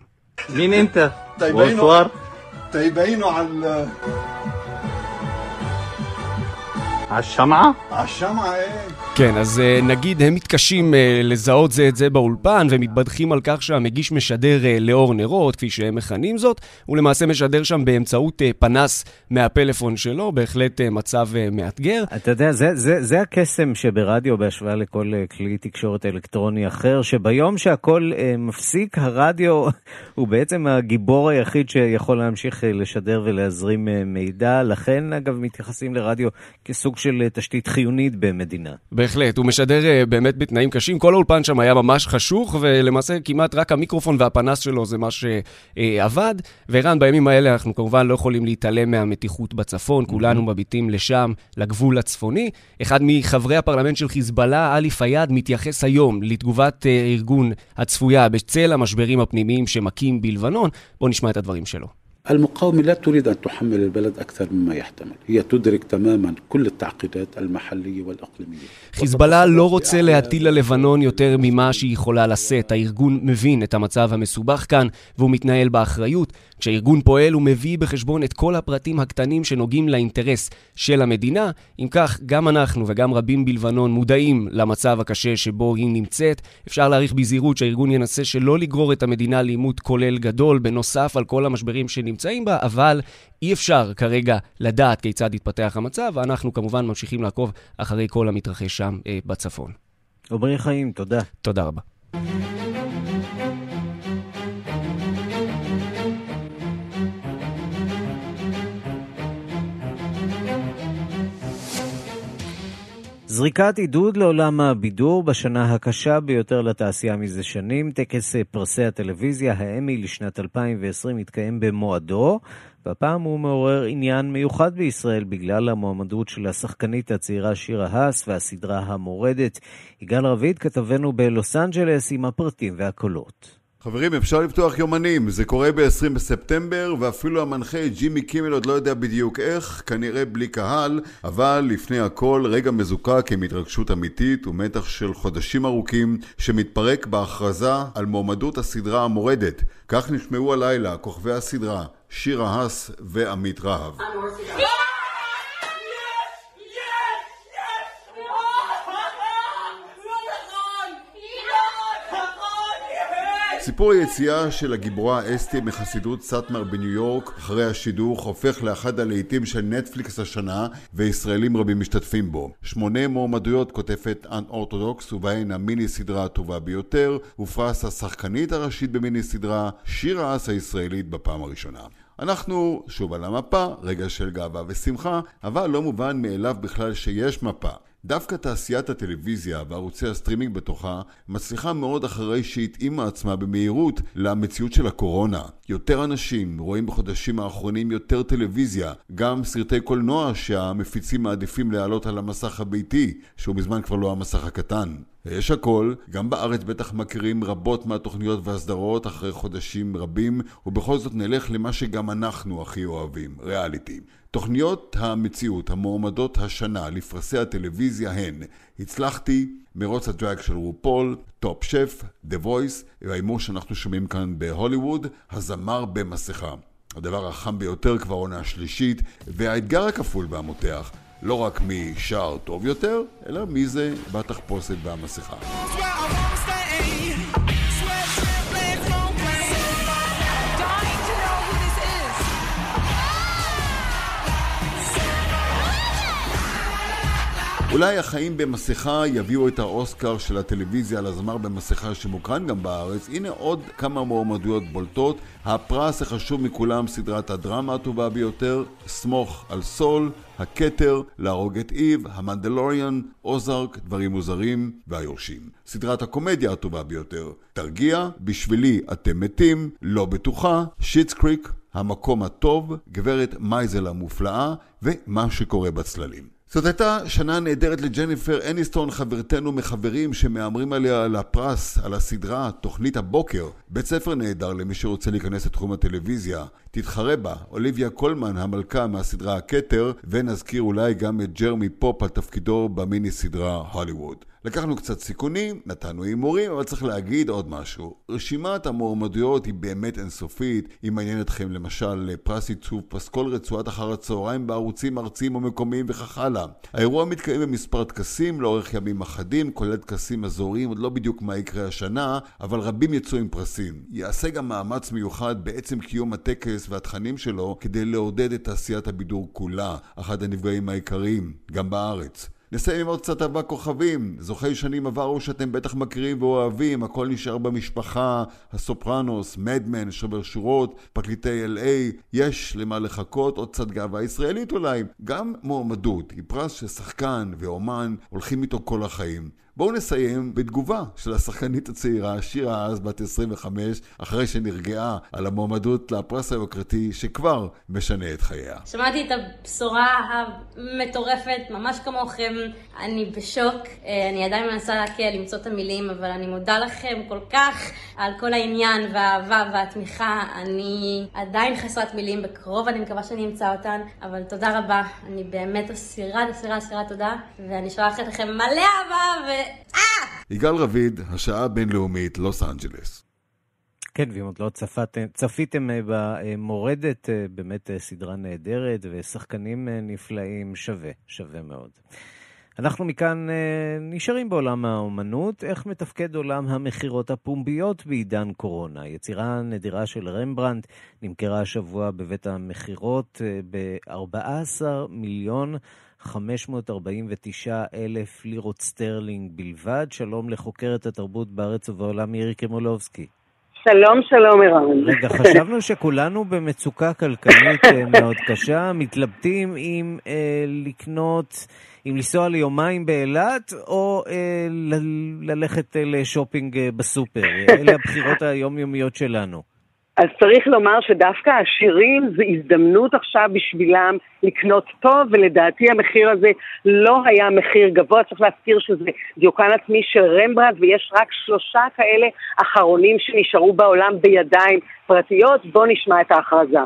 מי אינטה? טייבאינו על... אה, השמעה? השמעה, אה... כן, אז אה, נגיד הם מתקשים אה, לזהות זה את זה באולפן, ומתבדחים על כך שהמגיש משדר אה, לאור נרות, כפי שהם מכנים זאת, הוא למעשה משדר שם באמצעות פנס מהפלאפון שלו, בהחלט מצב מאתגר. אתה יודע, זה, זה, זה הקסם שברדיו בהשוואה לכל כלי תקשורת אלקטרוני אחר, שביום שהכל מפסיק, הרדיו הוא בעצם הגיבור היחיד שיכול להמשיך לשדר ולהזרים מידע, לכן אגב מתייחסים לרדיו כסוג של תשתית חיונית במדינה. בהחלט, הוא משדר uh, באמת בתנאים קשים. כל האולפן שם היה ממש חשוך, ולמעשה כמעט רק המיקרופון והפנס שלו זה מה שעבד. וערן, בימים האלה אנחנו כמובן לא יכולים להתעלם מהמתיחות בצפון, כולנו מביטים לשם, לגבול הצפוני. אחד מחברי הפרלמנט של חיזבאללה, עלי פיאד, מתייחס היום לתגובת uh, ארגון הצפויה בצל המשברים הפנימיים שמכים בלבנון. בואו נשמע את הדברים שלו. المقاومة لا تريد أن تحمل البلد أكثر مما يحتمل هي تدرك تماما كل التعقيدات المحلية والإقليمية חיזבאללה לא רוצה להטיל על לבנון יותר ממה שהיא יכולה לשאת. הארגון מבין את המצב המסובך כאן, והוא מתנהל באחריות. כשהארגון פועל הוא מביא בחשבון את כל הפרטים הקטנים שנוגעים לאינטרס של המדינה. אם כך, גם אנחנו וגם רבים בלבנון מודעים למצב הקשה שבו היא נמצאת. אפשר להעריך בזהירות שהארגון ינסה שלא לגרור את המדינה לעימות כולל גדול, בנוסף על כל המשברים שנמצאים בה, אבל אי אפשר כרגע לדעת כיצד יתפתח המצב, ואנחנו כמובן ממשיכים לעקוב אחרי כל המתרחש שם אה, בצפון. עמרי חיים, תודה. תודה רבה. זריקת עידוד לעולם הבידור בשנה הקשה ביותר לתעשייה מזה שנים. טקס פרסי הטלוויזיה, האמי לשנת 2020, התקיים במועדו, והפעם הוא מעורר עניין מיוחד בישראל בגלל המועמדות של השחקנית הצעירה שירה האס והסדרה המורדת. יגאל רביד, כתבנו בלוס אנג'לס, עם הפרטים והקולות. חברים, אפשר לפתוח יומנים, זה קורה ב-20 בספטמבר, ואפילו המנחה ג'ימי קימל עוד לא יודע בדיוק איך, כנראה בלי קהל, אבל לפני הכל רגע מזוקק עם התרגשות אמיתית ומתח של חודשים ארוכים, שמתפרק בהכרזה על מועמדות הסדרה המורדת. כך נשמעו הלילה כוכבי הסדרה, שירה האס ועמית רהב. סיפור היציאה של הגיבורה אסתי מחסידות סאטמר בניו יורק אחרי השידוך הופך לאחד הלהיטים של נטפליקס השנה וישראלים רבים משתתפים בו. שמונה מועמדויות כותפת אנ אורתודוקס ובהן המיני סדרה הטובה ביותר ופרס השחקנית הראשית במיני סדרה שיר האס הישראלית בפעם הראשונה. אנחנו שוב על המפה, רגע של גאווה ושמחה, אבל לא מובן מאליו בכלל שיש מפה. דווקא תעשיית הטלוויזיה וערוצי הסטרימינג בתוכה מצליחה מאוד אחרי שהתאימה עצמה במהירות למציאות של הקורונה. יותר אנשים רואים בחודשים האחרונים יותר טלוויזיה, גם סרטי קולנוע שהמפיצים מעדיפים להעלות על המסך הביתי, שהוא מזמן כבר לא המסך הקטן. ויש הכל, גם בארץ בטח מכירים רבות מהתוכניות והסדרות אחרי חודשים רבים, ובכל זאת נלך למה שגם אנחנו הכי אוהבים, ריאליטי. תוכניות המציאות המועמדות השנה לפרסי הטלוויזיה הן הצלחתי, מרוץ הדראג של רופול, Top Chef, The Voice, וההימור שאנחנו שומעים כאן בהוליווד, הזמר במסכה. הדבר החם ביותר כבר עונה שלישית, והאתגר הכפול והמותח, לא רק מי שר טוב יותר, אלא מי זה בתחפושת והמסכה. אולי החיים במסכה יביאו את האוסקר של הטלוויזיה לזמר במסכה שמוקרן גם בארץ. הנה עוד כמה מועמדויות בולטות. הפרס החשוב מכולם, סדרת הדרמה הטובה ביותר, סמוך על סול, הכתר, להרוג את איב, המנדלוריאן, אוזארק, דברים מוזרים והיורשים. סדרת הקומדיה הטובה ביותר, תרגיע, בשבילי אתם מתים, לא בטוחה, Schitt's Creek, המקום הטוב, גברת מייזל המופלאה ומה שקורה בצללים. זאת הייתה שנה נהדרת לג'ניפר אניסטון, חברתנו מחברים שמהמרים עליה על הפרס, על הסדרה, תוכנית הבוקר. בית ספר נהדר למי שרוצה להיכנס לתחום הטלוויזיה. תתחרה בה אוליביה קולמן, המלכה מהסדרה הכתר, ונזכיר אולי גם את ג'רמי פופ על תפקידו במיני סדרה הוליווד. לקחנו קצת סיכונים, נתנו הימורים, אבל צריך להגיד עוד משהו. רשימת המועמדויות היא באמת אינסופית, אם מעניין אתכם למשל פרס עיצוב פסקול רצועת אחר הצהריים בערוצים ארציים ומקומיים וכך הלאה. האירוע מתקיים במספר טקסים לאורך ימים אחדים, כולל טקסים אזוריים, עוד לא בדיוק מה יקרה השנה, אבל רבים יצאו עם פרסים. יעשה גם מאמץ מיוחד בעצם קיום הטקס והתכנים שלו כדי לעודד את תעשיית הבידור כולה, אחד הנפגעים העיקריים, גם בארץ. נסיים עם עוד קצת ארבע כוכבים, זוכי שנים עברו שאתם בטח מכירים ואוהבים, הכל נשאר במשפחה, הסופרנוס, מדמן, שובר שורות, פרקליטי LA, יש למה לחכות, עוד קצת גאווה ישראלית אולי, גם מועמדות, היא פרס ששחקן ואומן. הולכים איתו כל החיים. בואו נסיים בתגובה של השחקנית הצעירה, שירה אז, בת 25, אחרי שנרגעה על המועמדות לפרס היוקרתי שכבר משנה את חייה. שמעתי את הבשורה המטורפת, ממש כמוכם, אני בשוק, אה, אני עדיין מנסה להקל, למצוא את המילים, אבל אני מודה לכם כל כך על כל העניין והאהבה והתמיכה. אני עדיין חסרת מילים, בקרוב אני מקווה שאני אמצא אותן, אבל תודה רבה, אני באמת אסירת אסירה אסירת תודה, ואני שולחת לכם מלא אהבה ו... יגאל רביד, השעה הבינלאומית, לוס אנג'לס. כן, ואם עוד לא צפתם, צפיתם אה, במורדת, אה, באמת אה, סדרה נהדרת ושחקנים נפלאים, שווה, שווה מאוד. אנחנו מכאן נשארים בעולם האומנות. איך מתפקד עולם המכירות הפומביות בעידן קורונה? יצירה נדירה של רמברנט נמכרה השבוע בבית המכירות ב-14 מיליון 549 אלף לירות סטרלינג בלבד. שלום לחוקרת התרבות בארץ ובעולם מירי קרימולובסקי. שלום, שלום, ערן. רגע, חשבנו שכולנו במצוקה כלכלית אה, מאוד קשה, מתלבטים אם אה, לקנות, אם לנסוע ליומיים באילת, או אה, ל- ללכת אה, לשופינג אה, בסופר. אלה הבחירות היומיומיות שלנו. אז צריך לומר שדווקא העשירים זה הזדמנות עכשיו בשבילם לקנות טוב, ולדעתי המחיר הזה לא היה מחיר גבוה. צריך להזכיר שזה דיוקן עצמי של רמברנדט, ויש רק שלושה כאלה אחרונים שנשארו בעולם בידיים פרטיות. בואו נשמע את ההכרזה.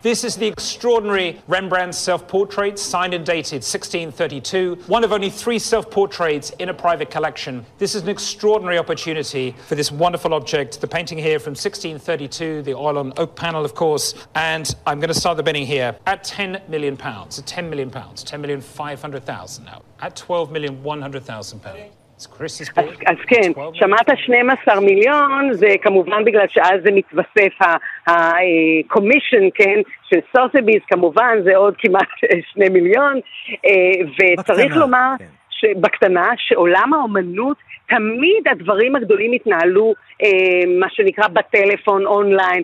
This is the extraordinary Rembrandt self-portrait, signed and dated 1632, one of only three self-portraits in a private collection. This is an extraordinary opportunity for this wonderful object. The painting here from 1632, the oil on oak panel, of course, and I'm going to start the bidding here at 10 million pounds, at 10 million pounds, 10 million 500,000 now, at 12 million 100,000 pounds. אז, אז כן, שמעת 12 מיליון, זה כמובן בגלל שאז זה מתווסף ה-commission, כן, של סוסביז, כמובן זה עוד כמעט 2 מיליון, וצריך בקטנה, לומר, כן. בקטנה, שעולם האומנות תמיד הדברים הגדולים התנהלו, אה, מה שנקרא, בטלפון, אונליין.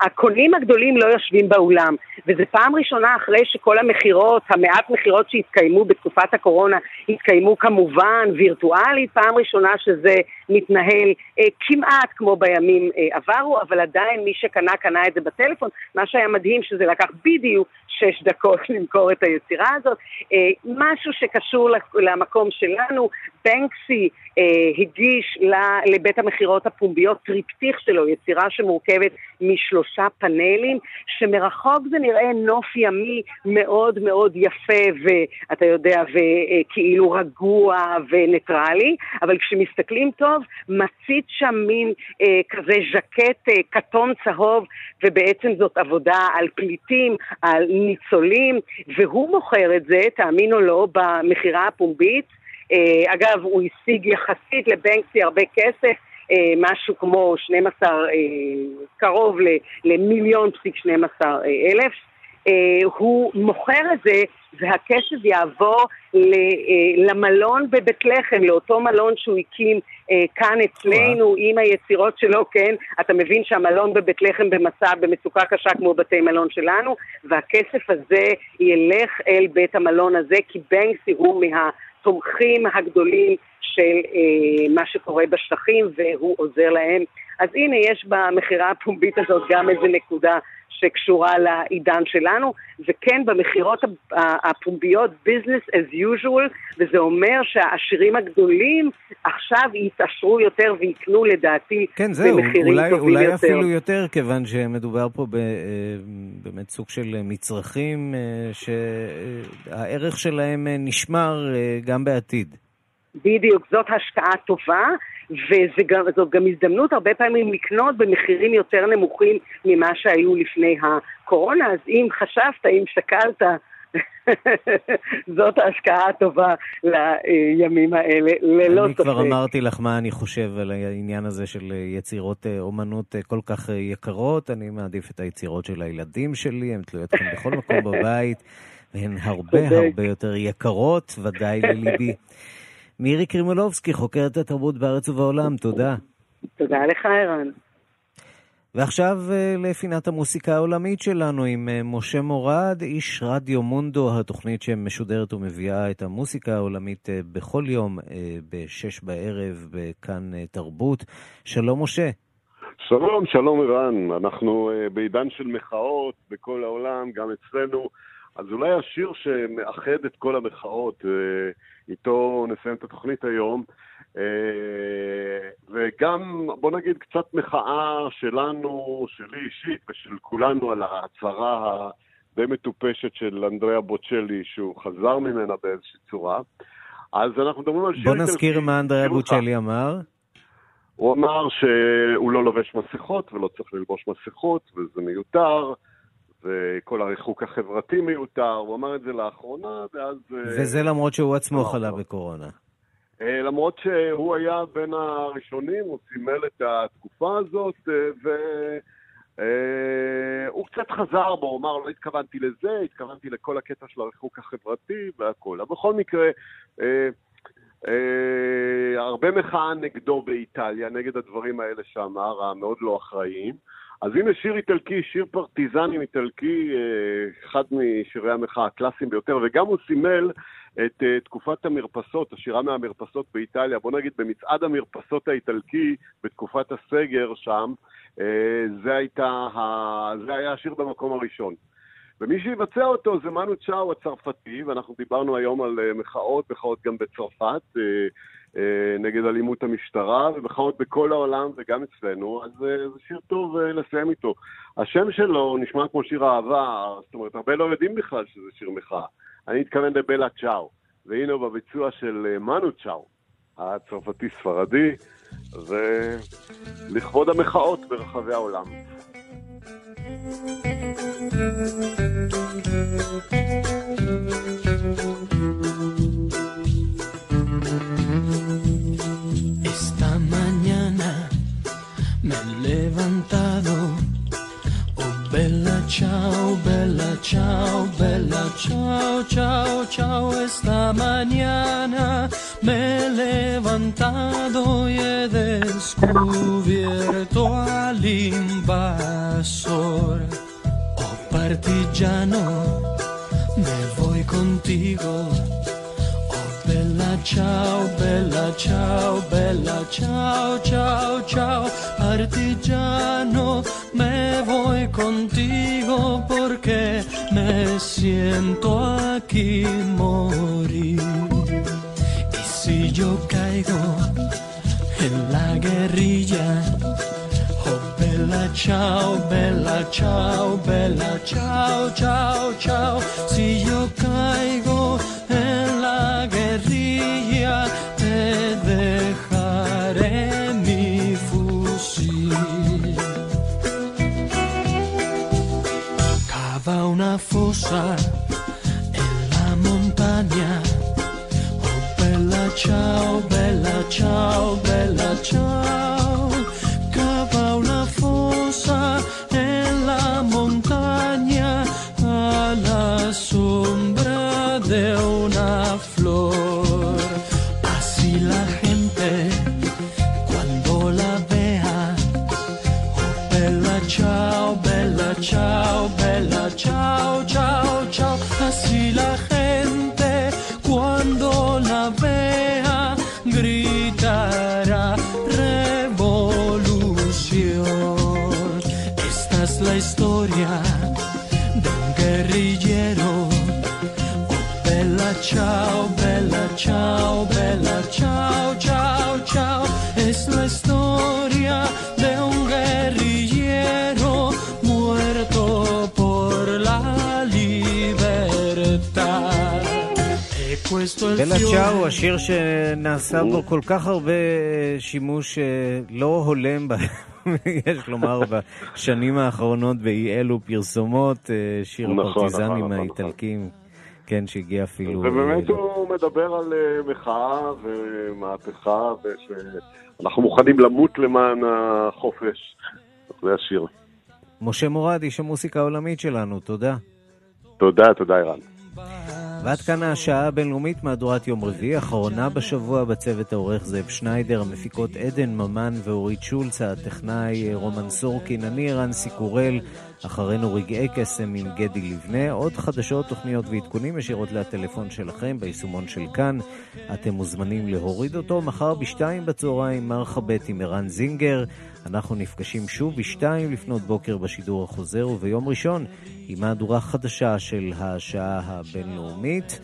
הקונים הגדולים לא יושבים באולם. וזו פעם ראשונה אחרי שכל המכירות, המעט מכירות שהתקיימו בתקופת הקורונה, התקיימו כמובן וירטואלית, פעם ראשונה שזה מתנהל אה, כמעט כמו בימים אה, עברו, אבל עדיין מי שקנה, קנה את זה בטלפון. מה שהיה מדהים שזה לקח בדיוק שש דקות למכור את היצירה הזאת. אה, משהו שקשור למקום שלנו, בנקסי אה, הגיש לבית המכירות הפומביות טריפטיך שלו, יצירה שמורכבת משלושה פאנלים, שמרחוק זה נראה נוף ימי מאוד מאוד יפה ואתה יודע, וכאילו רגוע וניטרלי, אבל כשמסתכלים טוב, מציץ שם מין אה, כזה ז'קט אה, כתום צהוב, ובעצם זאת עבודה על פליטים, על ניצולים, והוא מוכר את זה, תאמין או לא, במכירה הפומבית. אה, אגב, הוא השיג יחסית לבנקסי הרבה כסף, אה, משהו כמו 12, אה, קרוב למיליון פסיק 12 אלף. הוא מוכר את זה והכסף יעבור למלון בבית לחם, לאותו מלון שהוא הקים כאן אצלנו עם היצירות שלו, כן? אתה מבין שהמלון בבית לחם במצב, במצוקה קשה כמו בתי מלון שלנו, והכסף הזה ילך אל בית המלון הזה, כי בנקסי הוא מה... התומכים הגדולים של אה, מה שקורה בשטחים והוא עוזר להם. אז הנה יש במכירה הפומבית הזאת גם איזה נקודה שקשורה לעידן שלנו, וכן במכירות הפומביות business as usual, וזה אומר שהעשירים הגדולים עכשיו יתעשרו יותר ויקנו לדעתי כן, זהו, במחירים אולי, טובים אולי יותר. אולי אפילו יותר, כיוון שמדובר פה אה, באמת סוג של מצרכים אה, שהערך שלהם אה, נשמר גם בעתיד. בדיוק, זאת השקעה טובה, וזו גם הזדמנות הרבה פעמים לקנות במחירים יותר נמוכים ממה שהיו לפני הקורונה, אז אם חשבת, אם שקלת, זאת ההשקעה הטובה לימים האלה, ללא ספק. אני כבר אמרתי לך מה אני חושב על העניין הזה של יצירות אה, אומנות אה, כל כך אה, יקרות. אני מעדיף את היצירות של הילדים שלי, הן תלויות כאן בכל מקום בבית, והן הרבה הרבה יותר יקרות, ודאי לליבי. מירי קרימולובסקי, חוקרת התרבות בארץ ובעולם, תודה. תודה לך, ערן. ועכשיו אה, לפינת המוסיקה העולמית שלנו עם אה, משה מורד, איש רדיו מונדו, התוכנית שמשודרת ומביאה את המוסיקה העולמית אה, בכל יום בשש בערב בכאן תרבות. שלום משה. שלום, שלום ערן. אנחנו בעידן של מחאות בכל העולם, גם אצלנו. אז אולי השיר שמאחד את כל המחאות, איתו נסיים את התוכנית היום. אה, וגם, בוא נגיד, קצת מחאה שלנו, שלי אישית ושל כולנו על ההצהרה הדי מטופשת של אנדריאה בוצ'לי, שהוא חזר ממנה באיזושהי צורה. אז אנחנו מדברים על שיר... בוא נזכיר מה אנדריאה בוצ'לי אמר. הוא אמר שהוא לא לובש מסכות ולא צריך ללבוש מסכות, וזה מיותר. וכל הריחוק החברתי מיותר, הוא אמר את זה לאחרונה, ואז... אה, וזה למרות שהוא עצמו חלה בקורונה. אה, למרות שהוא היה בין הראשונים, הוא סימל את התקופה הזאת, אה, והוא קצת חזר בו, הוא אמר, לא התכוונתי לזה, התכוונתי לכל הקטע של הריחוק החברתי והכול. אבל בכל מקרה, אה, הרבה מחאה נגדו באיטליה, נגד הדברים האלה שאמר, המאוד לא אחראיים. אז הנה שיר איטלקי, שיר פרטיזנים איטלקי, אה, אחד משירי המחאה הקלאסיים ביותר, וגם הוא סימל את uh, תקופת המרפסות, השירה מהמרפסות באיטליה, בוא נגיד במצעד המרפסות האיטלקי בתקופת הסגר שם, uh, זה, הייתה. זה היה השיר במקום הראשון. ומי שיבצע אותו זה מנו צ'או הצרפתי, ואנחנו דיברנו היום על מחאות, מחאות גם בצרפת, נגד אלימות המשטרה, ומחאות בכל העולם וגם אצלנו, אז uh, זה שיר טוב uh, לסיים איתו. השם שלו נשמע כמו שיר אהבה, זאת אומרת, הרבה לא יודעים בכלל שזה שיר מחאה. אני מתכוון לבלה צ'או, והנה הוא בביצוע של אה, מנו צ'או, הצרפתי-ספרדי, ולכבוד המחאות ברחבי העולם. Esta me he levantado Bella ciao, bella ciao, bella ciao, ciao, ciao. Esta mañana me he levantado y he descubierto al invasor. Oh partigiano, me voy contigo. Ciao, bella ciao, bella ciao, ciao, ciao. Partigiano, me voy contigo porque me siento aquí morir. Y si yo caigo en la guerrilla, oh bella ciao, bella ciao, bella ciao, ciao, ciao. Si yo caigo fosa en la montaña. Oh bella ciao, bella ciao, bella ciao. בלה fiore צ'או, השיר שנעשה בו כל כך הרבה שימוש אה, לא הולם, יש לומר, בשנים האחרונות באי אלו פרסומות, אה, שיר נכון, הפרטיזנים נכון, נכון, האיטלקים, כן, שהגיע אפילו... ובאמת אה, הוא מדבר על אה, מחאה ומהפכה, ושאנחנו מוכנים למות למען החופש. זה השיר. משה מורד, איש המוסיקה העולמית שלנו, תודה. תודה, תודה ערן. ועד כאן השעה הבינלאומית, מהדורת יום רביעי, אחרונה בשבוע בצוות העורך זאב שניידר, המפיקות עדן ממן ואורית שולץ, הטכנאי רומן סורקין, אני רנסי קורל, אחרינו רגעי קסם עם גדי לבנה, עוד חדשות, תוכניות ועדכונים ישירות לטלפון שלכם ביישומון של כאן. אתם מוזמנים להוריד אותו. מחר בשתיים בצהריים, מרחבת עם ערן זינגר. אנחנו נפגשים שוב בשתיים לפנות בוקר בשידור החוזר, וביום ראשון עם מהדורה חדשה של השעה הבינלאומית.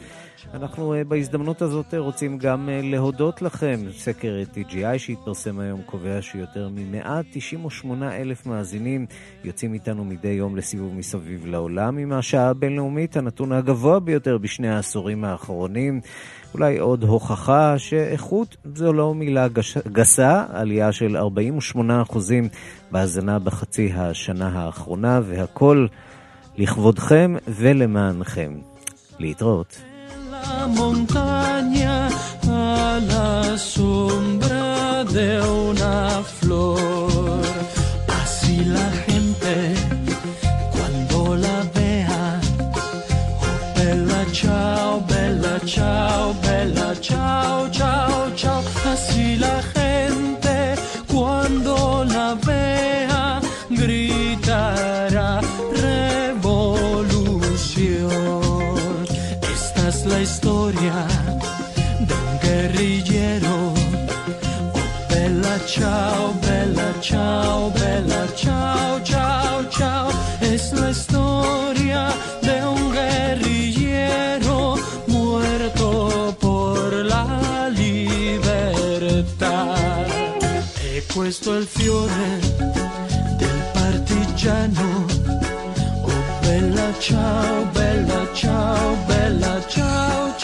אנחנו אה, בהזדמנות הזאת אה, רוצים גם אה, להודות לכם. סקר TGI שהתפרסם היום קובע שיותר מ-198 אלף מאזינים יוצאים איתנו מדי יום לסיבוב מסביב לעולם עם השעה הבינלאומית, הנתון הגבוה ביותר בשני העשורים האחרונים. אולי עוד הוכחה שאיכות זו לא מילה גש... גסה, עלייה של 48% בהאזנה בחצי השנה האחרונה, והכל לכבודכם ולמענכם. להתראות. Montaña a la sombra de una flor. Questo il fiore del partigiano. Oh bella ciao, bella ciao, bella ciao,